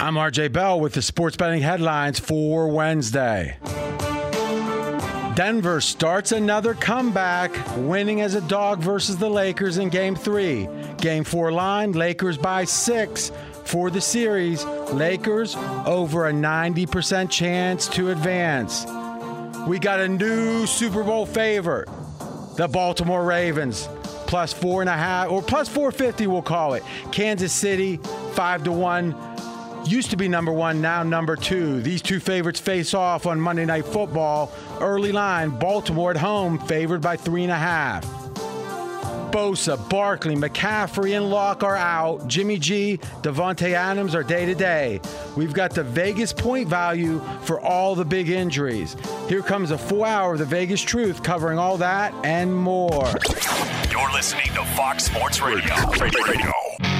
I'm RJ Bell with the sports betting headlines for Wednesday. Denver starts another comeback, winning as a dog versus the Lakers in game three. Game four line, Lakers by six for the series. Lakers over a 90% chance to advance. We got a new Super Bowl favorite, the Baltimore Ravens, plus four and a half, or plus 450, we'll call it. Kansas City, five to one used to be number one, now number two. These two favorites face off on Monday Night Football. Early line, Baltimore at home, favored by three and a half. Bosa, Barkley, McCaffrey, and Lock are out. Jimmy G, Davante Adams are day to day. We've got the Vegas point value for all the big injuries. Here comes a full hour of the Vegas Truth covering all that and more. You're listening to Fox Sports Radio. Radio.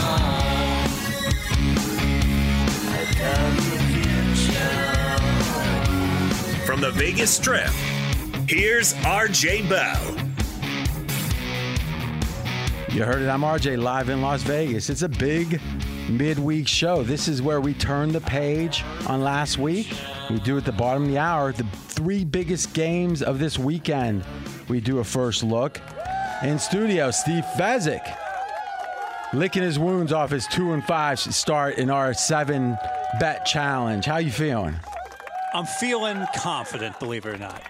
From the Vegas Strip, here's RJ Bell. You heard it. I'm RJ live in Las Vegas. It's a big midweek show. This is where we turn the page on last week. We do at the bottom of the hour the three biggest games of this weekend. We do a first look. In studio, Steve Fezzik licking his wounds off his two and five start in our seven bet challenge. How you feeling? I'm feeling confident, believe it or not.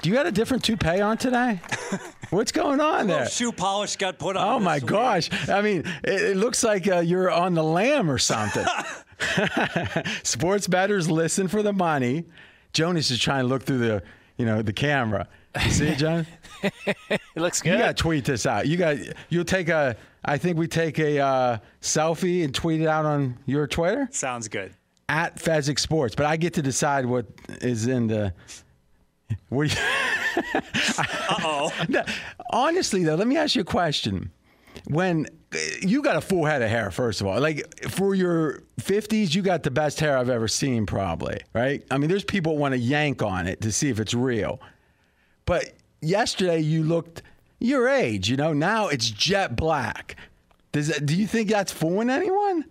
Do you got a different toupee on today? What's going on there? Shoe polish got put on. Oh my week. gosh! I mean, it, it looks like uh, you're on the lam or something. Sports bettors listen for the money. Jonas is trying to look through the, you know, the camera. You see, it, John? It looks good. You got to tweet this out. You got. You'll take a. I think we take a uh, selfie and tweet it out on your Twitter Sounds good. at Fezzik Sports. But I get to decide what is in the. What? you- Uh oh. Honestly, though, let me ask you a question. When you got a full head of hair, first of all, like for your 50s, you got the best hair I've ever seen, probably, right? I mean, there's people want to yank on it to see if it's real. But yesterday, you looked your age, you know, now it's jet black. Does that, do you think that's fooling anyone?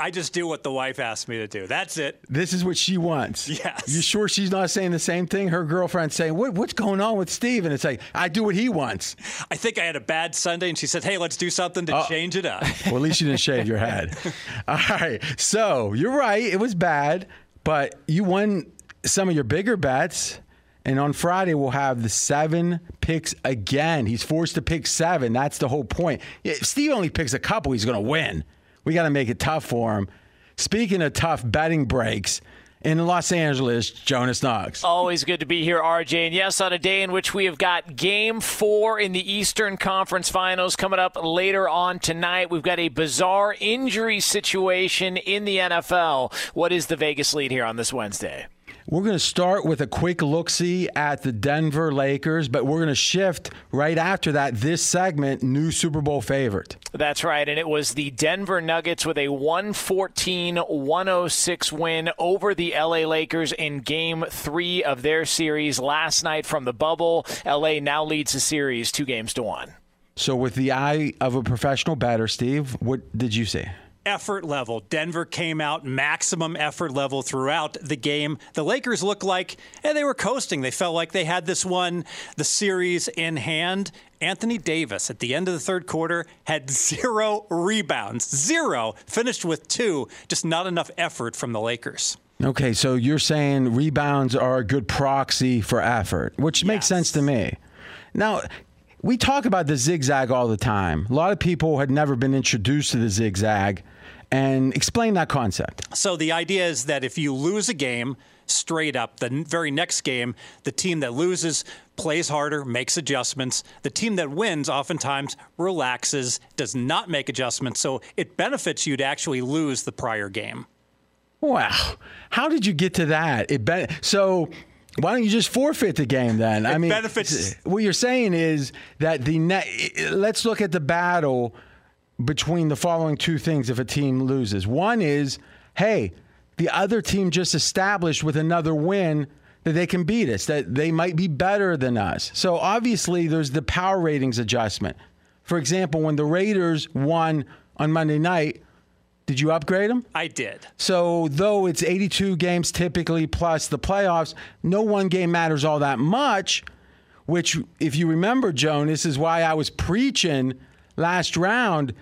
I just do what the wife asked me to do. That's it. This is what she wants. Yes. You sure she's not saying the same thing? Her girlfriend's saying, what, What's going on with Steve? And it's like, I do what he wants. I think I had a bad Sunday, and she said, "Hey, let's do something to uh, change it up." Well, at least you didn't shave your head. All right. So you're right. It was bad, but you won some of your bigger bets. And on Friday, we'll have the seven picks again. He's forced to pick seven. That's the whole point. If Steve only picks a couple, he's going to win. We got to make it tough for him. Speaking of tough betting breaks, in Los Angeles, Jonas Knox. Always good to be here, RJ. And yes, on a day in which we have got game four in the Eastern Conference Finals coming up later on tonight, we've got a bizarre injury situation in the NFL. What is the Vegas lead here on this Wednesday? We're going to start with a quick look see at the Denver Lakers, but we're going to shift right after that. This segment, new Super Bowl favorite. That's right. And it was the Denver Nuggets with a 114 106 win over the LA Lakers in game three of their series last night from the bubble. LA now leads the series two games to one. So, with the eye of a professional batter, Steve, what did you see? Effort level. Denver came out maximum effort level throughout the game. The Lakers looked like and they were coasting. They felt like they had this one, the series in hand. Anthony Davis at the end of the third quarter had zero rebounds, zero, finished with two, just not enough effort from the Lakers. Okay, so you're saying rebounds are a good proxy for effort, which makes Yes. sense to me. Now, we talk about the zigzag all the time. A lot of people had never been introduced to the zigzag. And explain that concept. So the idea is that if you lose a game straight up, the very next game, the team that loses plays harder, makes adjustments. The team that wins oftentimes relaxes, does not make adjustments. So it benefits you to actually lose the prior game. Wow. How did you get to that? It so why don't you just forfeit the game then? I mean, benefits- what you're saying is that the ne- let's look at the battle between the following two things if a team loses. One is, hey, the other team just established with another win that they can beat us, that they might be better than us. So obviously there's the power ratings adjustment. For example, when the Raiders won on Monday night, did you upgrade them? I did. So, though it's 82 games typically plus the playoffs, no one game matters all that much. Which, if you remember, Joan, this is why I was preaching last round.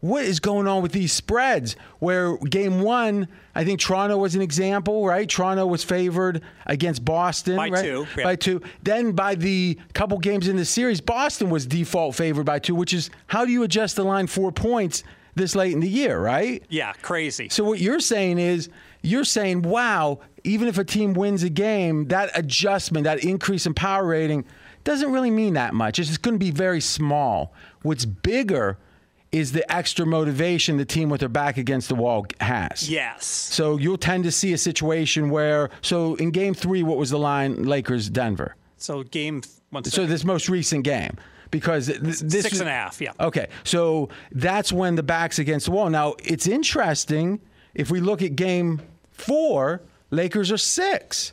What is going on with these spreads? Where game one, I think Toronto was an example, right? Toronto was favored against Boston By right? two, yeah. By two. Then by the couple games in the series, Boston was default favored by two, which is how do you adjust the line four points this late in the year, right? Yeah, crazy. So what you're saying is you're saying, wow, even if a team wins a game, that adjustment, that increase in power rating doesn't really mean that much. It's just going to be very small. What's bigger is the extra motivation the team with their back against the wall has. yes. So you'll tend to see a situation where so in game 3 what was the line Lakers Denver? So game one So this most recent game because th- this Six is- and a half, yeah. Okay, so that's when the back's against the wall. Now it's interesting if we look at Game Four, Lakers are six.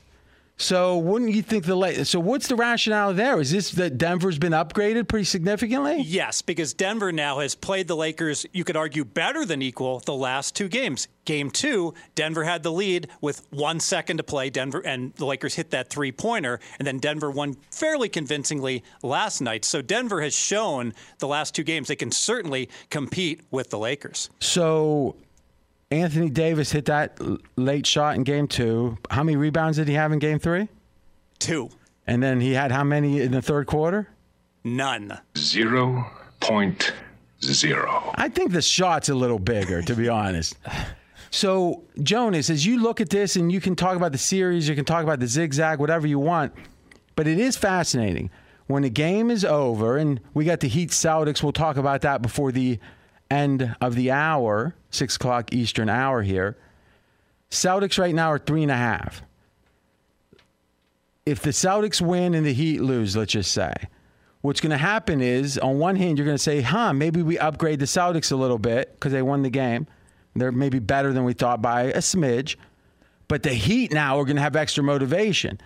So wouldn't you think the La- so what's the rationale there? Is this that Denver's been upgraded pretty significantly? Yes, because Denver now has played the Lakers, you could argue, better than equal the last two games. Game two, Denver had the lead with one second to play. Denver and the Lakers hit that three pointer, and then Denver won fairly convincingly last night. So Denver has shown the last two games they can certainly compete with the Lakers. So Anthony Davis hit that late shot in Game Two. How many rebounds did he have in Game Three? Two, And then he had how many in the third quarter? none. Zero point zero. I think the shot's a little bigger, to be honest. So, Jonas, as you look at this, and you can talk about the series, you can talk about the zigzag, whatever you want, but it is fascinating. When the game is over, and we got the Heat Celtics, we'll talk about that before the end of the hour, six o'clock Eastern hour here. Celtics right now are three and a half. If the Celtics win and the Heat lose, let's just say, what's going to happen is, on one hand, you're going to say, huh, maybe we upgrade the Celtics a little bit because they won the game. They're maybe better than we thought by a smidge. But the Heat now are going to have extra motivation.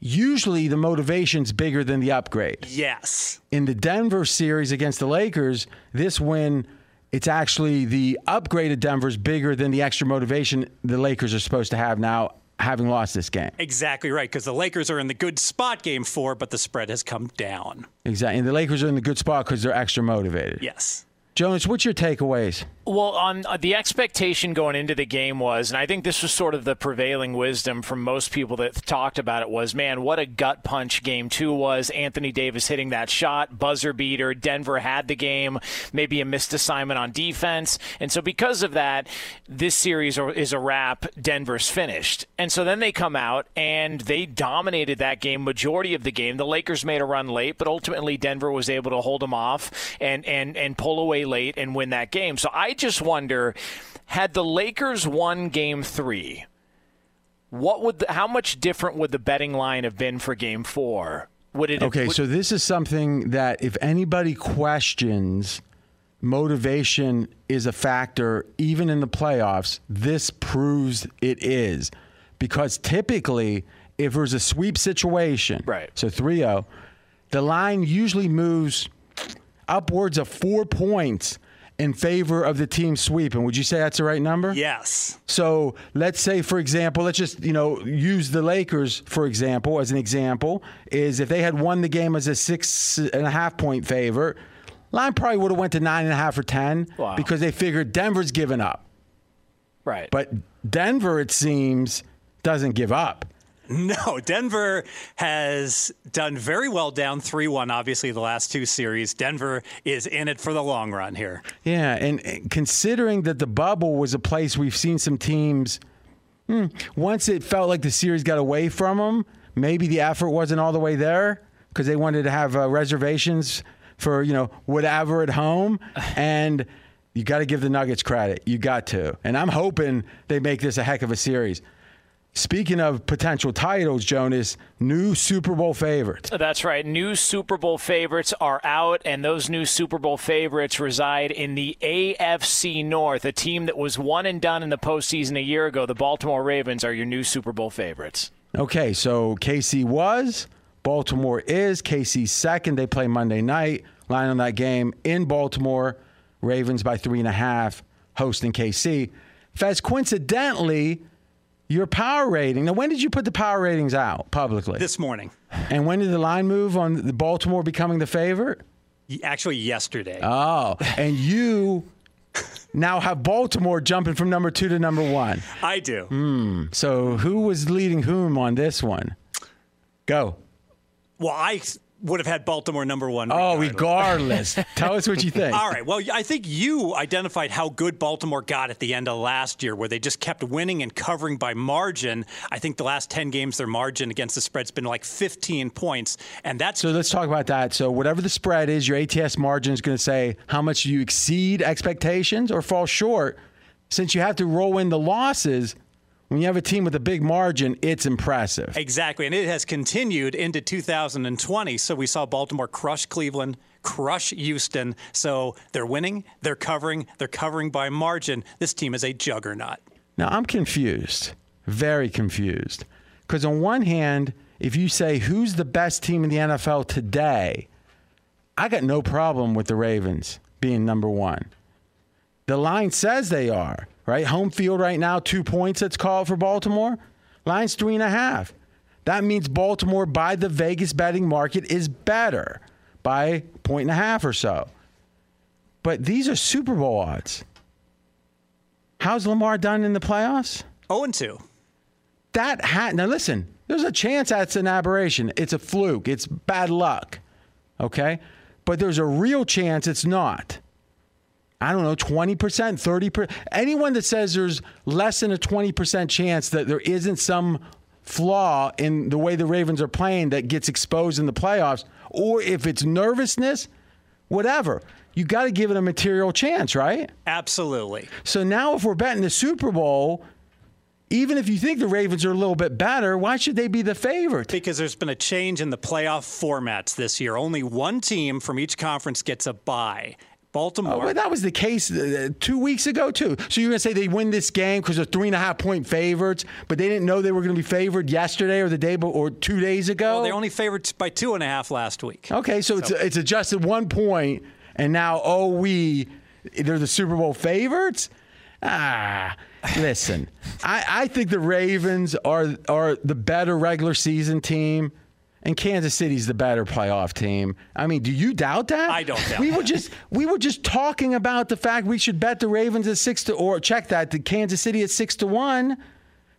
Usually the motivation's bigger than the upgrade. Yes. In the Denver series against the Lakers, this win it's actually the upgraded Denver's bigger than the extra motivation the Lakers are supposed to have now, having lost this game. Exactly right, because the Lakers are in the good spot game four, but the spread has come down. Exactly. And the Lakers are in the good spot because they're extra motivated. Yes. Jonas, what's your takeaways? Well, on uh, the expectation going into the game was, and I think this was sort of the prevailing wisdom from most people that talked about it was, man, what a gut punch game two was. Anthony Davis hitting that shot, buzzer beater. Denver had the game, maybe a missed assignment on defense, and so because of that, this series is a wrap. Denver's finished, and so then they come out and they dominated that game, majority of the game. The Lakers made a run late, but ultimately Denver was able to hold them off and and and pull away late and win that game. So I just wonder had the Lakers won game three, what would the, how much different would the betting line have been for game four? Would it Okay, would, so this is something that if anybody questions motivation is a factor even in the playoffs, this proves it is. Because typically if there's a sweep situation, right. so 3-0, the line usually moves upwards of 4 points in favor of the team sweeping. Would you say that's the right number? Yes. So let's say, for example, let's just you know use the Lakers for example as an example. Is if they had won the game as a six and a half point favorite, line probably would have went to nine and a half or ten wow. because they figured Denver's given up. Right. But Denver, it seems, doesn't give up. No, Denver has done very well down 3 1, obviously, the last two series. Denver is in it for the long run here. Yeah, and considering that the bubble was a place we've seen some teams, hmm, once it felt like the series got away from them, maybe the effort wasn't all the way there because they wanted to have uh, reservations for, you know, whatever at home. And you got to give the Nuggets credit. You got to. And I'm hoping they make this a heck of a series. Speaking of potential titles, Jonas, new Super Bowl favorites. That's right. New Super Bowl favorites are out, and those new Super Bowl favorites reside in the AFC North, a team that was one and done in the postseason a year ago. The Baltimore Ravens are your new Super Bowl favorites. Okay, so KC was, Baltimore is. KC second. They play Monday night. Line on that game in Baltimore. Ravens by three and a half, hosting KC. Fez, coincidentally, your power rating. Now, when did you put the power ratings out publicly? This morning. And when did the line move on the Baltimore becoming the favorite? Actually, yesterday. Oh, and you now have Baltimore jumping from number two to number one. I do. Mm. So, who was leading whom on this one? Go. Well, I would have had Baltimore number one. Oh, regardless. Tell us what you think. All right. Well, I think you identified how good Baltimore got at the end of last year, where they just kept winning and covering by margin. I think the last 10 games, their margin against the spread's been like 15 points. And that's. So let's talk about that. So, whatever the spread is, your ATS margin is going to say how much you exceed expectations or fall short. Since you have to roll in the losses, when you have a team with a big margin, it's impressive. Exactly. And it has continued into 2020. So we saw Baltimore crush Cleveland, crush Houston. So they're winning, they're covering, they're covering by margin. This team is a juggernaut. Now, I'm confused, very confused. Because on one hand, if you say who's the best team in the NFL today, I got no problem with the Ravens being number one. The line says they are right? Home field right now, two points that's called for Baltimore. Line's three and a half. That means Baltimore by the Vegas betting market is better by a point and a half or so. But these are Super Bowl odds. How's Lamar done in the playoffs? 0 and 2. That hat. Now listen, there's a chance that's an aberration. It's a fluke. It's bad luck. Okay? But there's a real chance it's not. I don't know, 20%, 30%. Anyone that says there's less than a 20% chance that there isn't some flaw in the way the Ravens are playing that gets exposed in the playoffs, or if it's nervousness, whatever, you got to give it a material chance, right? Absolutely. So now if we're betting the Super Bowl, even if you think the Ravens are a little bit better, why should they be the favorite? Because there's been a change in the playoff formats this year. Only one team from each conference gets a bye. Baltimore. Oh, well, that was the case uh, two weeks ago too. So you're going to say they win this game because they're three and a half point favorites, but they didn't know they were going to be favored yesterday or the day be- or two days ago. Well, they only favored by two and a half last week. Okay, so, so. it's it's adjusted one point, and now oh we they're the Super Bowl favorites. Ah, listen, I, I think the Ravens are are the better regular season team. And Kansas City's the better playoff team. I mean, do you doubt that? I don't doubt We were that. just we were just talking about the fact we should bet the Ravens at six to or check that the Kansas City at six to one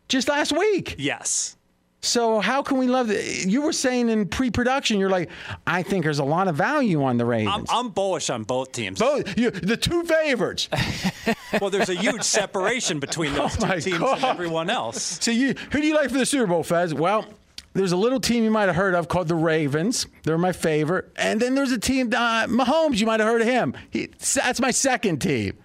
just last week. Yes. So how can we love it? You were saying in pre-production, you're like, I think there's a lot of value on the Ravens. I'm, I'm bullish on both teams. Both you, the two favorites. Well, there's a huge separation between oh those Oh two teams God. and everyone else. So you, who do you like for the Super Bowl, Fez? Well, there's a little team you might have heard of called the Ravens. They're my favorite. And then there's a team, uh, Mahomes. You might have heard of him. He, that's my second team.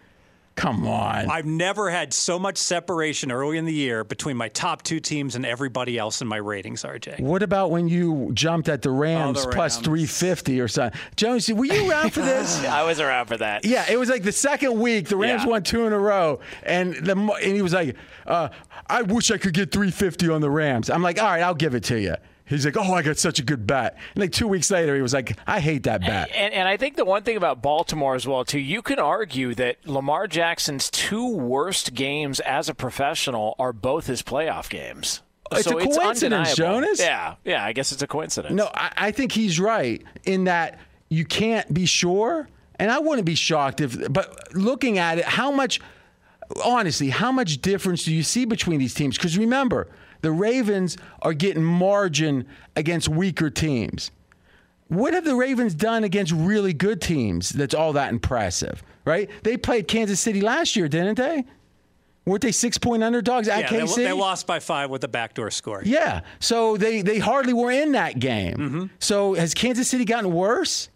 Come on. I've never had so much separation early in the year between my top two teams and everybody else in my ratings, RJ. What about when you jumped at the Rams, Oh, the Rams. 350 or something? Jones, were you around for this? I was around for that. Yeah, it was like the second week. The Rams Yeah. won two in a row, and the and he was like, uh, "I wish I could get 350 on the Rams." I'm like, "All right, I'll give it to you." He's like, "Oh, I got such a good bat. And like two weeks later, he was like, "I hate that bat. And, and I think the one thing about Baltimore as well, too, you can argue that Lamar Jackson's two worst games as a professional are both his playoff games. It's so a coincidence, undeniable. Jonas. Yeah, yeah. I guess it's a coincidence. No, I, I think he's right in that you can't be sure, and I wouldn't be shocked if. But looking at it, how much, honestly, how much difference do you see between these teams? Because remember, the Ravens are getting margin against weaker teams. What have the Ravens done against really good teams that's all that impressive, right? They played Kansas City last year, didn't they? Weren't they six point underdogs at Yeah, they, they lost by five with a backdoor score. Yeah. So they, they hardly were in that game. Mm-hmm. So has Kansas City gotten worse?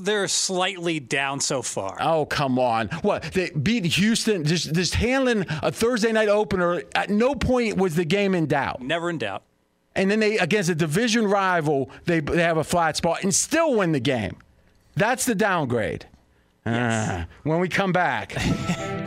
They're slightly down so far. Oh, come on. What? They beat Houston, just, just handling a Thursday night opener. At no point was the game in doubt. Never in doubt. And then they, against a division rival, they, they have a flat spot and still win the game. That's the downgrade. Ah, when we come back.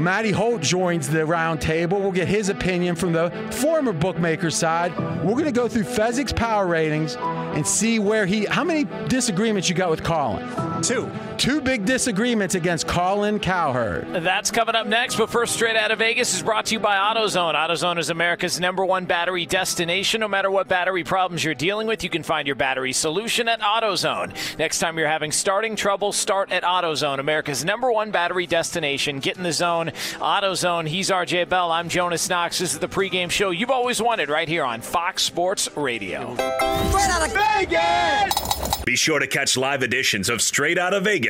Matty Holt joins the round table. We'll get his opinion from the former bookmaker side. We're going to go through Fezzik's power ratings and see where he. How many disagreements you got with Colin? Two. Two big disagreements against Colin Cowherd. That's coming up next, but first, straight out of Vegas is brought to you by AutoZone. AutoZone is America's number one battery destination. No matter what battery problems you're dealing with, you can find your battery solution at AutoZone. Next time you're having starting trouble, start at AutoZone, America's number one battery destination. Get in the zone. AutoZone. He's RJ Bell. I'm Jonas Knox. This is the pregame show you've always wanted right here on Fox Sports Radio. Straight out of Vegas! Be sure to catch live editions of Straight Out of Vegas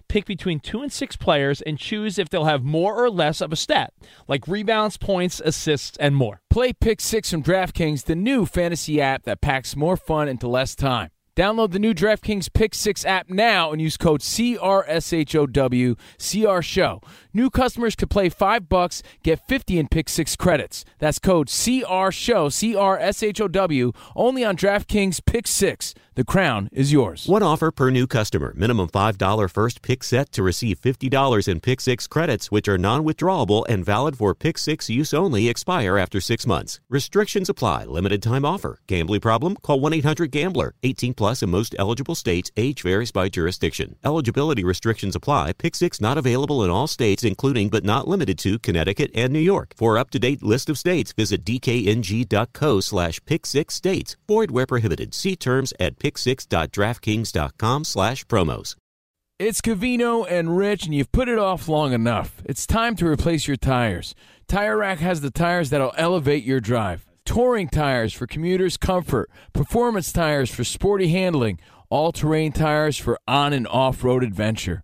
pick between two and six players and choose if they'll have more or less of a stat, like rebounds, points, assists, and more. Play Pick Six from DraftKings, the new fantasy app that packs more fun into less time. Download the new DraftKings Pick 6 app now and use code CRSHOW, CR Show. New customers could play 5 bucks, get 50 in Pick 6 credits. That's code CR Show, CRSHOW, only on DraftKings Pick 6. The crown is yours. One offer per new customer. Minimum $5 first pick set to receive $50 in Pick 6 credits, which are non withdrawable and valid for Pick 6 use only, expire after six months. Restrictions apply. Limited time offer. Gambling problem? Call 1 800 Gambler. 18 plus in most eligible states. Age varies by jurisdiction. Eligibility restrictions apply. Pick 6 not available in all states, including but not limited to Connecticut and New York. For up to date list of states, visit dkng.co slash pick 6 states. Void where prohibited. See terms at pick6.draftkings.com slash promos. It's Covino and Rich, and you've put it off long enough. It's time to replace your tires. Tire Rack has the tires that'll elevate your drive. Touring tires for commuters' comfort, performance tires for sporty handling, all terrain tires for on and off road adventure.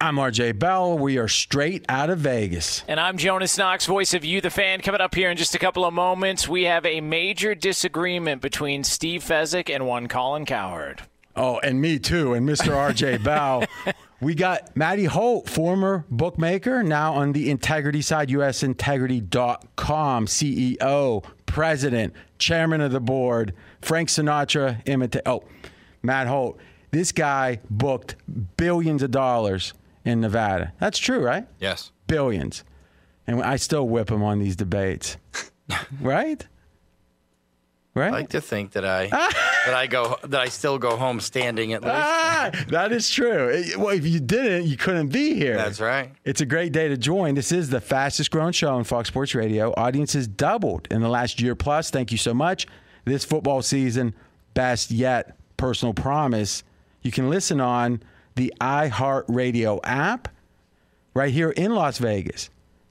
I'm RJ Bell. We are straight out of Vegas. And I'm Jonas Knox, voice of You, the fan. Coming up here in just a couple of moments, we have a major disagreement between Steve Fezzik and one Colin Cowherd. Oh, and me too, and Mr. RJ Bell. We got Matty Holt, former bookmaker, now on the integrity side, usintegrity.com, CEO, president, chairman of the board, Frank Sinatra imita. Oh, Matt Holt. This guy booked billions of dollars in Nevada. That's true, right? Yes. Billions. And I still whip him on these debates. right? Right? I like to think that I that I go that I still go home standing at least. Ah, that is true. It- Well, if you didn't, you couldn't be here. That's right. It's a great day to join. This is the fastest growing show on Fox Sports Radio. Audiences doubled in the last year plus. Thank you so much. This football season, best yet, personal promise. You can listen on the iHeartRadio app right here in Las Vegas.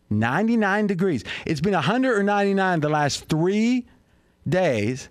99 degrees. It's been 199 the last three days,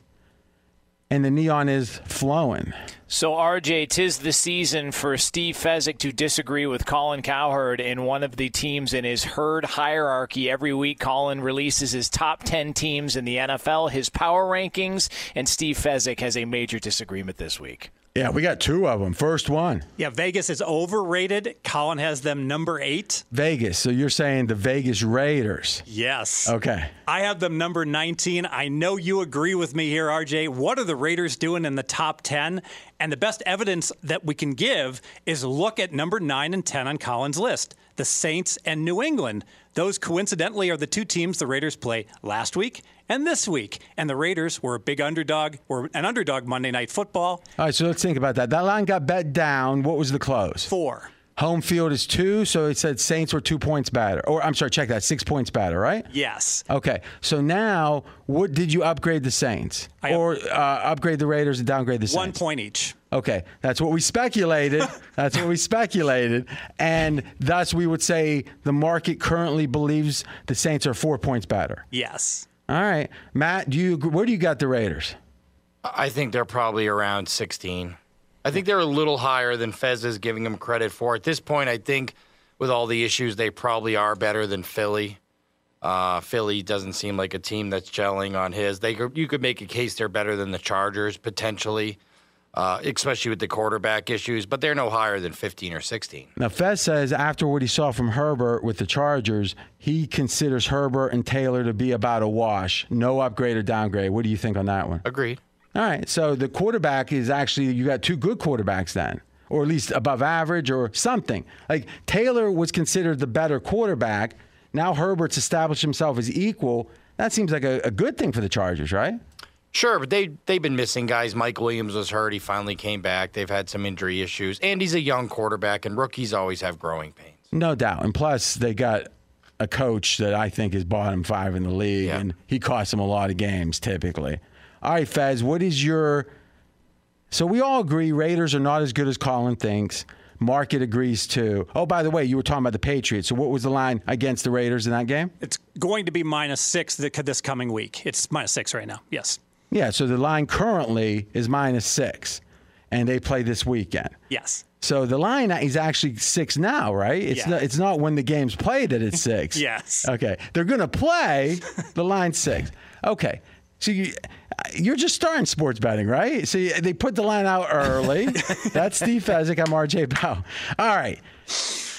and the neon is flowing. So, RJ, tis the season for Steve Fezzik to disagree with Colin Cowherd in one of the teams in his herd hierarchy. Every week, Colin releases his top 10 teams in the NFL, his power rankings, and Steve Fezzik has a major disagreement this week. Yeah, we got two of them. First one, Yeah, Vegas is overrated. Colin has them number eight. Vegas. So you're saying the Vegas Raiders. Yes. Okay. I have them number 19. I know you agree with me here, RJ. What are the Raiders doing in the top 10? And the best evidence that we can give is look at number 9 and 10 on Colin's list the Saints and New England. Those coincidentally are the two teams the Raiders play last week and this week. And the Raiders were a big underdog, were an underdog Monday Night Football. All right, so let's think about that. That line got bet down. What was the close? Four. Home field is two, so it said Saints were two points better. Or I'm sorry, check that, six points better, right? Yes. Okay, so now what did you upgrade the Saints, or uh, upgrade the Raiders and downgrade the Saints? One point each. Okay, that's what we speculated. that's what we speculated, and thus we would say the market currently believes the Saints are four points better. Yes. All right, Matt, do you where do you got the Raiders? I think they're probably around 16. I think they're a little higher than Fez is giving them credit for. At this point, I think with all the issues, they probably are better than Philly. Uh, Philly doesn't seem like a team that's gelling on his. They you could make a case they're better than the Chargers potentially, uh, especially with the quarterback issues. But they're no higher than 15 or 16. Now, Fez says after what he saw from Herbert with the Chargers, he considers Herbert and Taylor to be about a wash. No upgrade or downgrade. What do you think on that one? Agreed. All right. So the quarterback is actually, you got two good quarterbacks then. or at least above average or something. Like Taylor was considered the better quarterback. Now Herbert's established himself as equal. That seems like a, a good thing for the Chargers, right? Sure, but they they've been missing guys. Mike Williams was hurt. He finally came back. They've had some injury issues, and he's a young quarterback, and rookies always have growing pains. No doubt. And plus, they got a coach that I think is bottom five in the league, Yeah. and he costs them a lot of games typically. All right, Fez, what is your. So we all agree Raiders are not as good as Colin thinks. Market agrees too. Oh, by the way, you were talking about the Patriots. So what was the line against the Raiders in that game? It's going to be minus six this coming week. It's minus six right now. Yes. Yeah, so the line currently is minus six, and they play this weekend. Yes. So the line is actually six now, right? It's Yeah. not. It's not when the game's played that it's six. Yes. Okay. They're gonna play the line six. Okay. So you, you're just starting sports betting, right? So they put the line out early. That's Steve Fezzik. I'm RJ Bow. All right.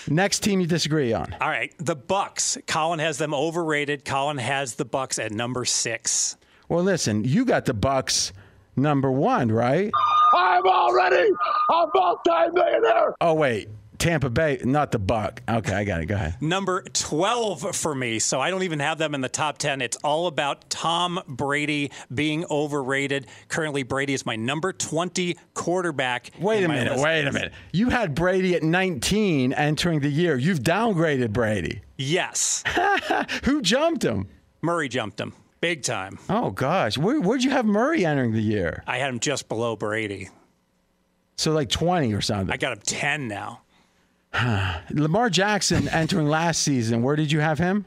Next team you disagree on. All right. The Bucks. Colin has them overrated. Colin has the Bucks at number six. Well, listen, you got the Bucks number one, right? I'm already a multi-millionaire. Oh wait, Tampa Bay, not the Buck. Okay, I got it. Go ahead. Number 12 for me. So I don't even have them in the top 10. It's all about Tom Brady being overrated. Currently, Brady is my number 20 quarterback. Wait a minute. list. Wait a minute. You had Brady at 19 entering the year. You've downgraded Brady. Yes. Who jumped him? Murray jumped him big time. Oh gosh, Where, where'd you have Murray entering the year? I had him just below Brady. So like 20 or something. I got him 10 now. Lamar Jackson entering last season. Where did you have him?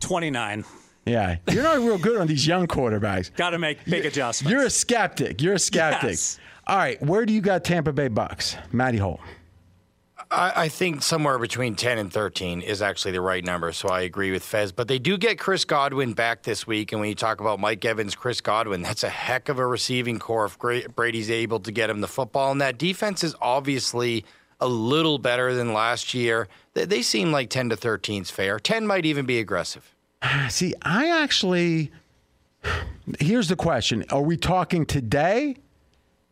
29. Yeah, you're not real good on these young quarterbacks. Got to make big adjustments. You're a skeptic. You're a skeptic. Yes. All right, where do you got Tampa Bay Bucks? Matty Holt. I, I think somewhere between 10 and 13 is actually the right number, so I agree with Fez. But they do get Chris Godwin back this week, and when you talk about Mike Evans, Chris Godwin, that's a heck of a receiving corps if Brady's able to get him the football. And that defense is obviously a little better than last year. They, they seem like 10 to 13 is fair. 10 might even be aggressive. See, I actually. Here's the question Are we talking today?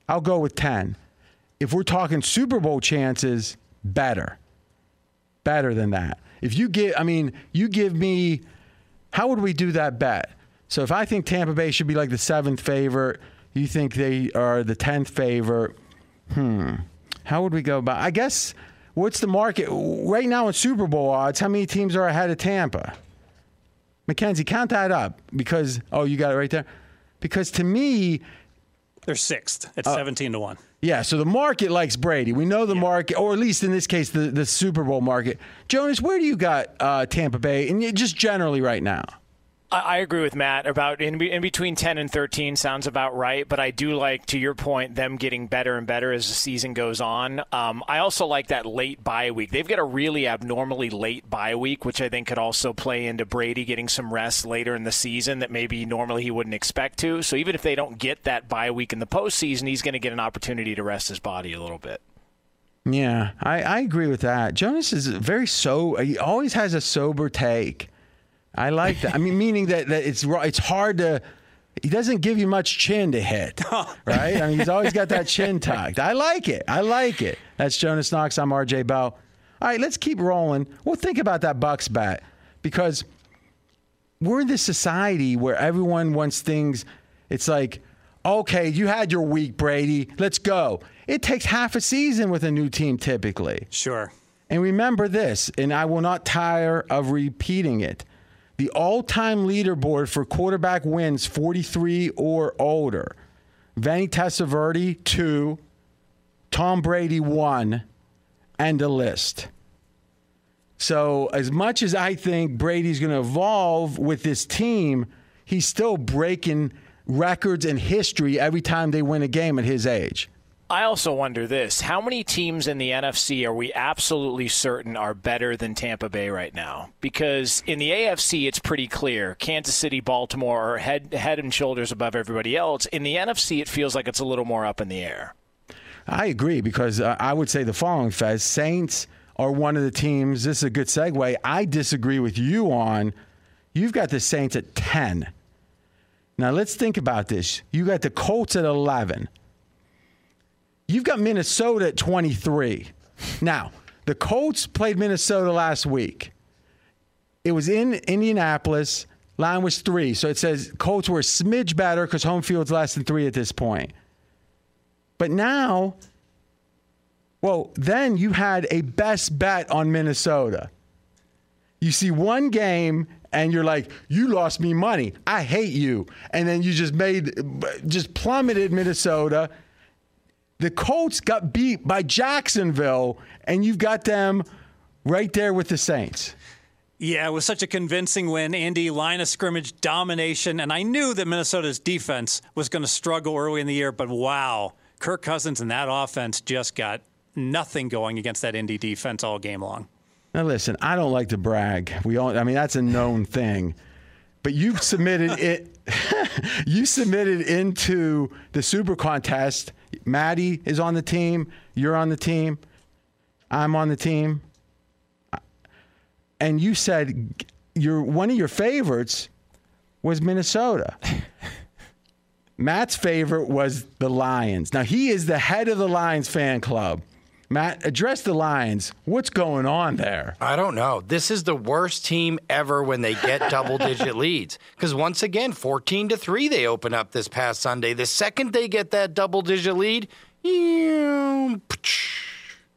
I'll go with 10. If we're talking Super Bowl chances, better. Better than that. If you give, I mean, you give me, how would we do that bet? So if I think Tampa Bay should be like the seventh favorite, you think they are the 10th favorite, hmm. How would we go about I guess, what's the market? Right now in Super Bowl odds, how many teams are ahead of Tampa? Mackenzie, count that up because oh, you got it right there. Because to me, They're sixth at Uh, 17 to 1. Yeah. So the market likes Brady. We know the market, or at least in this case, the the Super Bowl market. Jonas, where do you got uh, Tampa Bay, and just generally right now? I, agree with Matt about in, in between 10 and 13 sounds about right, but I do like, to your point, them getting better and better as the season goes on. Um, I also like that late bye week. They've got a really abnormally late bye week, which I think could also play into Brady getting some rest later in the season that maybe normally he wouldn't expect to. So even if they don't get that bye week in the postseason, he's going to get an opportunity to rest his body a little bit. Yeah, I, I agree with that. Jonas is very so. He always has a sober take. I like that. I mean, meaning that, that it's it's hard to. He doesn't give you much chin to hit, right? I mean, he's always got that chin tucked. I like it. I like it. That's Jonas Knox. I'm RJ Bell. All right, let's keep rolling. We'll think about that Bucks bet because we're in this society where everyone wants things. It's like, okay, you had your week, Brady. Let's go. It takes half a season with a new team typically. Sure. And remember this, and I will not tire of repeating it. The all time leaderboard for quarterback wins 43 or older. Vinny Testaverde, two. Tom Brady, one. And a list. So, as much as I think Brady's going to evolve with this team, he's still breaking records and history every time they win a game at his age. I also wonder this how many teams in the NFC are we absolutely certain are better than Tampa Bay right now? Because in the AFC, it's pretty clear. Kansas City, Baltimore are head, head and shoulders above everybody else. In the NFC, it feels like it's a little more up in the air. I agree because uh, I would say the following, Fez. Saints are one of the teams. This is a good segue. I disagree with you on. You've got the Saints at 10. Now let's think about this. You got the Colts at 11. You've got Minnesota at 23. Now, the Colts played Minnesota last week. It was in Indianapolis. Line was three. So it says Colts were a smidge better because home field's less than three at this point. But now, well, then you had a best bet on Minnesota. You see one game and you're like, you lost me money. I hate you. And then you just made, just plummeted Minnesota. The Colts got beat by Jacksonville, and you've got them right there with the Saints. Yeah, it was such a convincing win. Andy, line of scrimmage domination. And I knew that Minnesota's defense was going to struggle early in the year, but wow, Kirk Cousins and that offense just got nothing going against that Indy defense all game long. Now listen, I don't like to brag. We all I mean that's a known thing. But you submitted it you submitted into the super contest. Maddie is on the team, you're on the team, I'm on the team. And you said your one of your favorites was Minnesota. Matt's favorite was the Lions. Now he is the head of the Lions fan club. Matt, address the Lions. What's going on there? I don't know. This is the worst team ever when they get double digit leads. Because once again, 14 to 3 they open up this past Sunday. The second they get that double digit lead,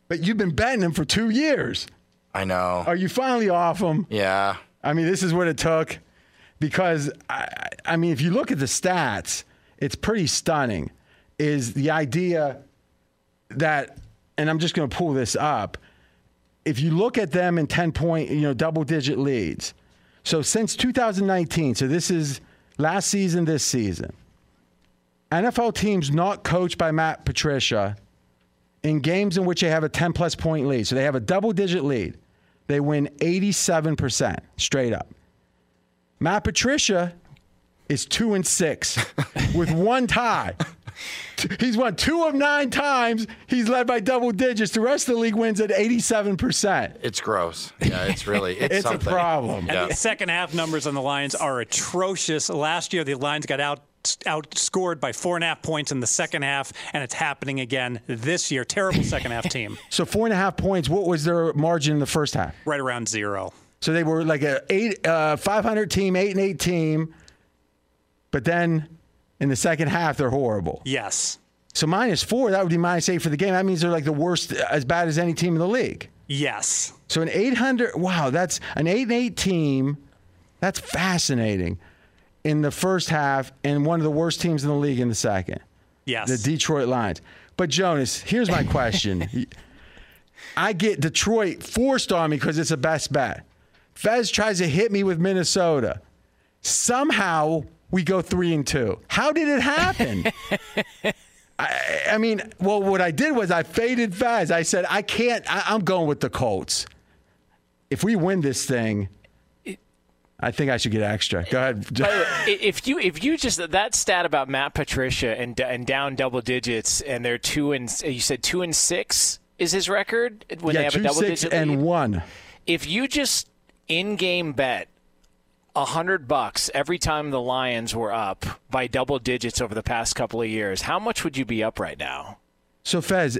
but you've been betting them for two years. I know. Are you finally off them? Yeah. I mean, this is what it took. Because, I, I mean, if you look at the stats, it's pretty stunning. Is the idea that and I'm just going to pull this up. If you look at them in 10 point, you know, double digit leads. So since 2019, so this is last season, this season, NFL teams not coached by Matt Patricia in games in which they have a 10 plus point lead. So they have a double digit lead. They win 87% straight up. Matt Patricia is two and six with one tie. He's won two of nine times. He's led by double digits. The rest of the league wins at 87%. It's gross. Yeah, it's really it's, it's a problem. And yeah. the second half numbers on the Lions are atrocious. Last year, the Lions got out outscored by four and a half points in the second half, and it's happening again this year. Terrible second half team. So four and a half points. What was their margin in the first half? Right around zero. So they were like a eight, uh, 500 team, eight and eight team, but then in the second half, they're horrible. Yes. So minus four, that would be minus eight for the game. That means they're like the worst, as bad as any team in the league. Yes. So an 800, wow, that's an 8 and 8 team. That's fascinating in the first half and one of the worst teams in the league in the second. Yes. The Detroit Lions. But Jonas, here's my question. I get Detroit forced on me because it's a best bet. Fez tries to hit me with Minnesota. Somehow we go three and two. How did it happen? I, I, mean, well, what I did was I faded fast. I said, I can't, I, am going with the Colts. If we win this thing, I think I should get extra. Go ahead. if you if you just that stat about Matt Patricia and and down double digits and they're two and you said two and six is his record when yeah, they have two, a double six digit and lead? one. If you just in game bet a hundred bucks every time the Lions were up by double digits over the past couple of years, how much would you be up right now? So Fez,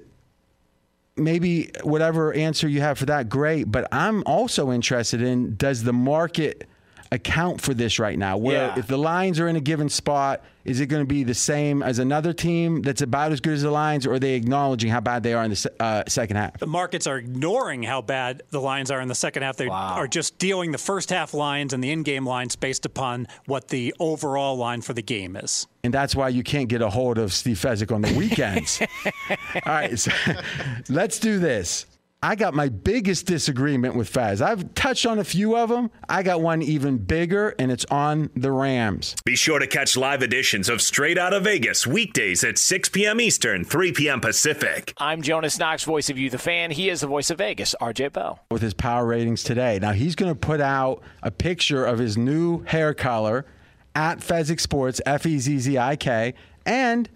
maybe whatever answer you have for that, great. But I'm also interested in does the market account for this right now? Where Yeah. if the Lions are in a given spot, is it going to be the same as another team that's about as good as the Lions, or are they acknowledging how bad they are in the uh, second half? The markets are ignoring how bad the Lions are in the second half. They are just dealing the first half lines and the in-game lines based upon what the overall line for the game is. And that's why you can't get a hold of Steve Fezzik on the weekends. All right, so let's do this. I got my biggest disagreement with Fez. I've touched on a few of them. I got one even bigger, and it's on the Rams. Be sure to catch live editions of Straight Out of Vegas weekdays at 6 p.m. Eastern, 3 p.m. Pacific. I'm Jonas Knox, voice of you, the fan. He is the voice of Vegas, RJ Bell. with his power ratings today. Now he's going to put out a picture of his new hair color at Fezzik Sports, F E Z Z I K, and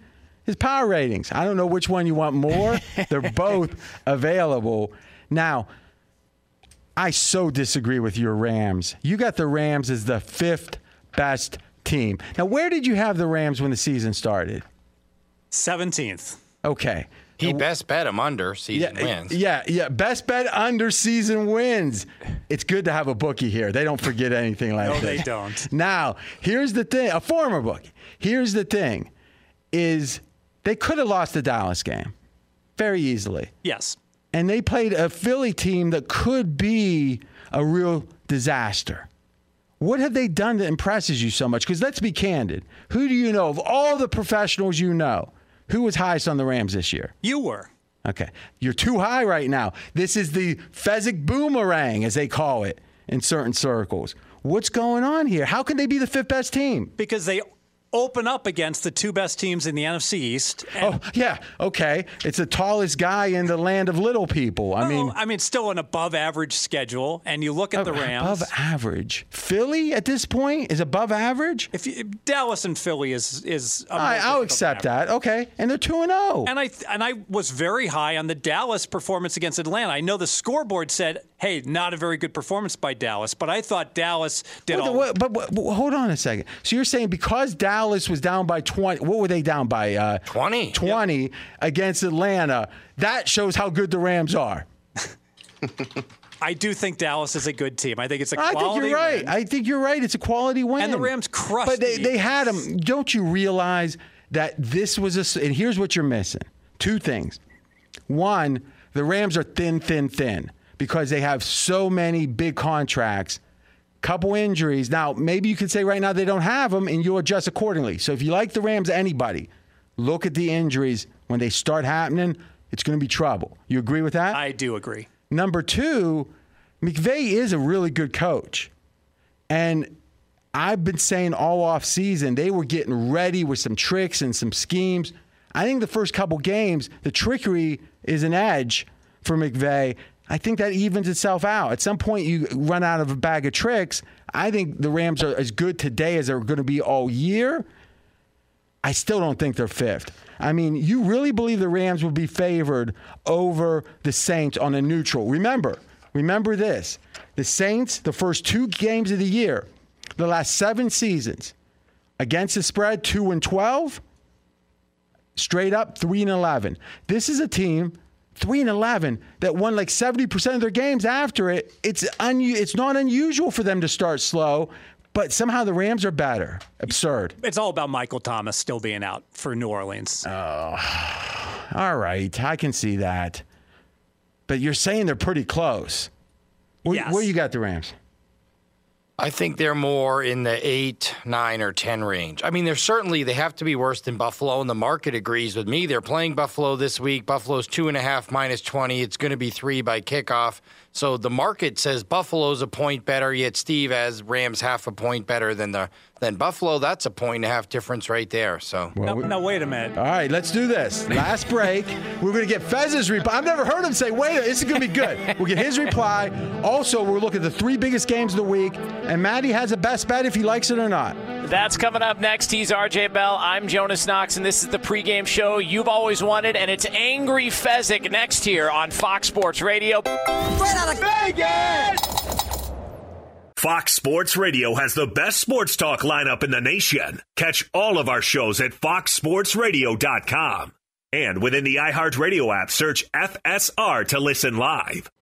his power ratings. I don't know which one you want more. They're both available. Now, I so disagree with your Rams. You got the Rams as the fifth best team. Now, where did you have the Rams when the season started? 17th. Okay. He best bet him under season yeah, wins. Yeah, yeah. Best bet under season wins. It's good to have a bookie here. They don't forget anything like that. No, this. they don't. Now, here's the thing. A former bookie. Here's the thing: is they could have lost the Dallas game very easily. Yes. And they played a Philly team that could be a real disaster. What have they done that impresses you so much? Because let's be candid. Who do you know of all the professionals you know? Who was highest on the Rams this year? You were. Okay. You're too high right now. This is the Fezzik boomerang, as they call it in certain circles. What's going on here? How can they be the fifth best team? Because they open up against the two best teams in the NFC East. Oh, yeah. Okay. It's the tallest guy in the land of little people. I mean, I mean, still an above average schedule. And you look at oh, the Rams. above average. Philly at this point is above average? If you, Dallas and Philly is is. I, more I'll accept average. that. Okay. And they're 2 and oh. 0. And I and I was very high on the Dallas performance against Atlanta. I know the scoreboard said, "Hey, not a very good performance by Dallas," but I thought Dallas did the- all. but, but- but hold on a second. So you're saying because Dallas was down by 20, what were they down by? Uh, 20. 20 against Atlanta. That shows how good the Rams are. I do think Dallas is a good team. I think it's a I quality. think you're right. win. I think you're right. It's a quality win. And the Rams crushed But they, the they had them. Don't you realize that this was a? And here's what you're missing two things. One, the Rams are thin, thin, thin because they have so many big contracts, couple injuries. Now, maybe you could say right now they don't have them and you'll adjust accordingly. So if you like the Rams, anybody, look at the injuries. When they start happening, it's going to be trouble. You agree with that? I do agree. Number two, McVay is a really good coach. And I've been saying all off season they were getting ready with some tricks and some schemes. I think the first couple games, the trickery is an edge for McVay. I think that evens itself out. At some point, you run out of a bag of tricks. I think the Rams are as good today as they're going to be all year. I still don't think they're fifth. I mean, you really believe the Rams will be favored over the Saints on a neutral. Remember, remember this. The Saints, the first two games of the year, the last seven seasons, against the spread, 2 and 12, straight up 3 and 11. This is a team 3 and 11 that won like 70% of their games after it. It's un- it's not unusual for them to start slow, but somehow the Rams are better. Absurd. It's all about Michael Thomas still being out for New Orleans. Oh, all right. I can see that. But you're saying they're pretty close. Where, Yes. where you got the Rams? I think they're more in the eight, nine, or ten range. I mean, they're certainly they have to be worse than Buffalo, and the market agrees with me. They're playing Buffalo this week. Buffalo's two and a half minus twenty. It's going to be three by kickoff. So the market says Buffalo's a point better, yet Steve has Rams half a point better than the than Buffalo. That's a point and a half difference right there. So no, no, wait a minute. All right, let's do this. Last break. We're going to get Fez's reply. I've never heard him say, wait, this is going to be good. We'll get his reply. Also, we'll look at the three biggest games of the week. And Maddie has a best bet if he likes it or not. That's coming up next. He's RJ Bell. I'm Jonas Knox, and this is the pregame show you've always wanted. And it's Angry Fezzik next here on Fox Sports Radio. Straight out of Vegas! Fox Sports Radio has the best sports talk lineup in the nation. Catch all of our shows at foxsportsradio.com. And within the iHeartRadio app, search FSR to listen live.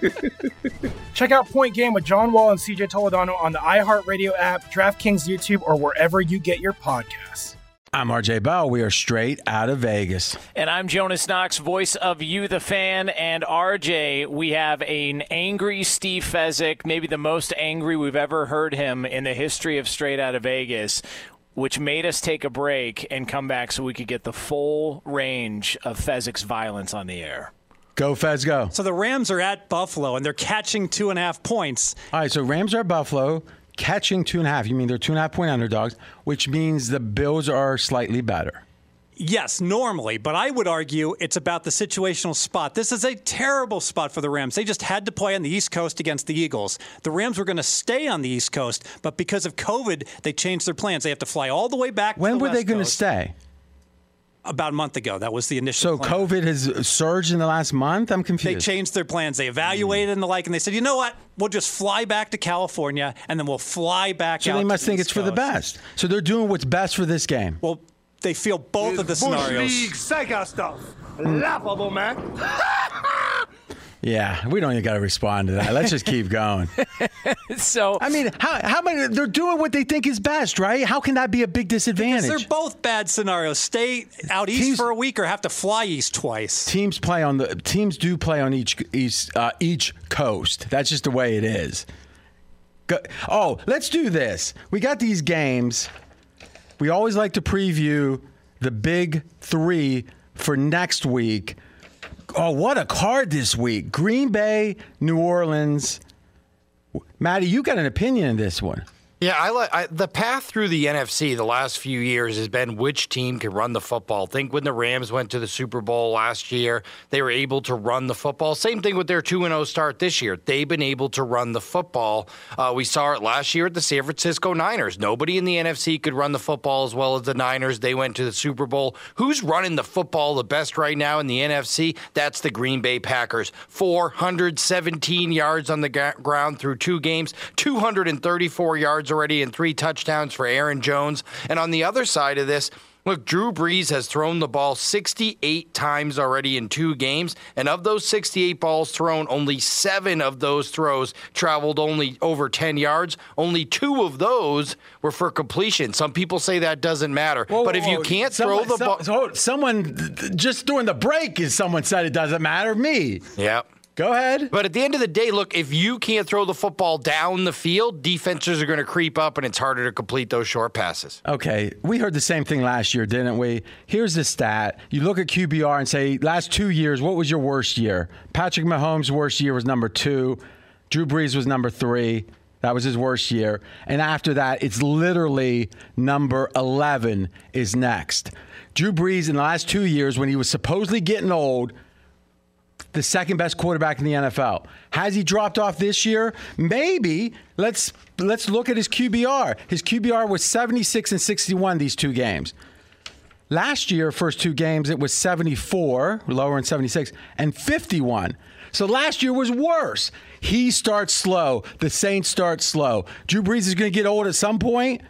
Check out Point Game with John Wall and CJ Toledano on the iHeartRadio app, DraftKings YouTube, or wherever you get your podcasts. I'm RJ Bell. We are straight out of Vegas. And I'm Jonas Knox, voice of You, the fan. And RJ, we have an angry Steve Fezzik, maybe the most angry we've ever heard him in the history of Straight Out of Vegas, which made us take a break and come back so we could get the full range of Fezzik's violence on the air. Go Fez, go. So the Rams are at Buffalo and they're catching two and a half points. All right, so Rams are at Buffalo, catching two and a half. You mean they're two and a half point underdogs, which means the Bills are slightly better. Yes, normally, but I would argue it's about the situational spot. This is a terrible spot for the Rams. They just had to play on the East Coast against the Eagles. The Rams were going to stay on the East Coast, but because of COVID, they changed their plans. They have to fly all the way back. When to the were they going to stay? About a month ago. That was the initial. So plan. COVID has surged in the last month. I'm confused. They changed their plans. They evaluated hmm. and the like, and they said, you know what? We'll just fly back to California, and then we'll fly back. so out they must the think East it's for the best. So they're doing what's best for this game. Well, they feel both of the scenarios. psycho stuff. Laughable, man. Yeah, we don't even got to respond to that. Let's just keep going. so I mean, how how many they're doing what they think is best, right? How can that be a big disadvantage? They're both bad scenarios. Stay out east Teams- for a week or have to fly east twice. teams play on the teams do play on each east uh, each coast. That's just the way it is. Go, oh, let's do this. We got these games. We always like to preview the big three for next week. Oh, what a card this week! Green Bay, New Orleans. Maddie, you got an opinion on this one. Yeah, I like the path through the NFC the last few years has been which team can run the football. Think when the Rams went to the Super Bowl last year, they were able to run the football. Same thing with their 2 0 start this year. They've been able to run the football. Uh, we saw it last year at the San Francisco Niners. Nobody in the NFC could run the football as well as the Niners. They went to the Super Bowl. Who's running the football the best right now in the NFC? That's the Green Bay Packers. 417 yards on the ga- ground through two games, 234 yards already and three touchdowns for Aaron Jones. And on the other side of this, Look, Drew Brees has thrown the ball 68 times already in two games, and of those 68 balls thrown, only seven of those throws traveled only over 10 yards. Only two of those were for completion. Some people say that doesn't matter, but if you can't throw the ball, so- so- someone just during the break is someone said it doesn't matter. Me. Yep. Go ahead. But at the end of the day, look, if you can't throw the football down the field, defenses are going to creep up and it's harder to complete those short passes. Okay, we heard the same thing last year, didn't we? Here's the stat. You look at QBR and say, last two years, what was your worst year? Patrick Mahomes' worst year was number two. Drew Brees was number three. That was his worst year. And after that, it's literally number 11 is next. Drew Brees, in the last two years, when he was supposedly getting old, the second best quarterback in the NFL. Has he dropped off this year? Maybe. Let's let's look at his QBR. His QBR was 76 and 61 these two games. Last year, first two games, it was 74, lower than 76, and 51. So last year was worse. He starts slow. The Saints start slow. Drew Brees is going to get old at some point.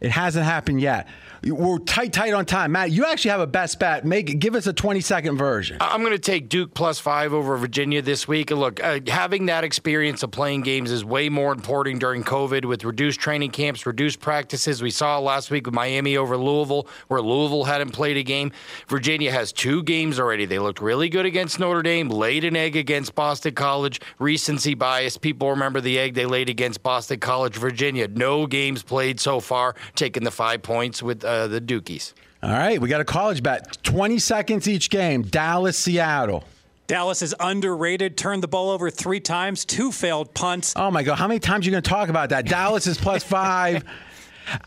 It hasn't happened yet. We're tight, tight on time. Matt, you actually have a best bet. Make give us a 20 second version. I'm going to take Duke plus five over Virginia this week. Look, uh, having that experience of playing games is way more important during COVID with reduced training camps, reduced practices. We saw last week with Miami over Louisville, where Louisville hadn't played a game. Virginia has two games already. They looked really good against Notre Dame, laid an egg against Boston College. Recency bias. People remember the egg they laid against Boston College. Virginia, no games played so far, taking the five points with. Uh, Uh, the Dukies. All right, we got a college bet. 20 seconds each game. Dallas, Seattle. Dallas is underrated. Turned the ball over three times, two failed punts. Oh my God! How many times are you going to talk about that? Dallas is plus five.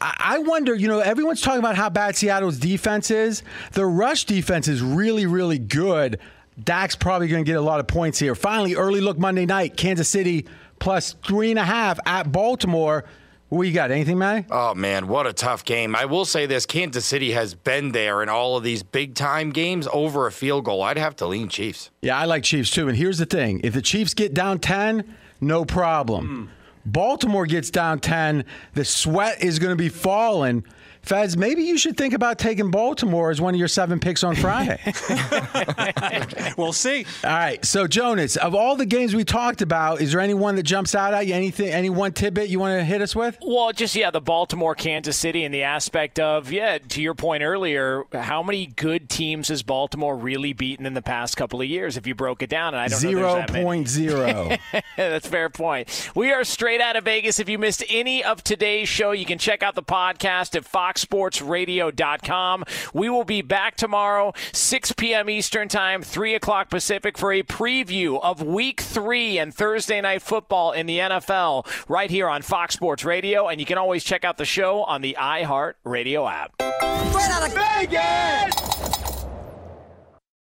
I wonder, you know, everyone's talking about how bad Seattle's defense is. The rush defense is really, really good. Dak's probably going to get a lot of points here. Finally, early look Monday night, Kansas City plus three and a half at Baltimore. What you got? Anything, Matty? Oh man, what a tough game! I will say this: Kansas City has been there in all of these big time games over a field goal. I'd have to lean Chiefs. Yeah, I like Chiefs too. And here's the thing: if the Chiefs get down ten, no problem. Mm. Baltimore gets down ten, the sweat is going to be falling. Fez, maybe you should think about taking Baltimore as one of your seven picks on Friday. we'll see. All right. So, Jonas, of all the games we talked about, is there anyone that jumps out at you? Anything, any one tidbit you want to hit us with? Well, just, yeah, the Baltimore, Kansas City, and the aspect of, yeah, to your point earlier, how many good teams has Baltimore really beaten in the past couple of years if you broke it down? And I don't zero know. 0.0. That's a fair point. We are straight out of Vegas. If you missed any of today's show, you can check out the podcast at foxsportsradio.com. We will be back tomorrow, 6 p.m. Eastern Time, 3 o'clock Pacific, for a preview of Week 3 and Thursday Night Football in the NFL right here on Fox Sports Radio. And you can always check out the show on the iHeart Radio app. Straight out of Vegas!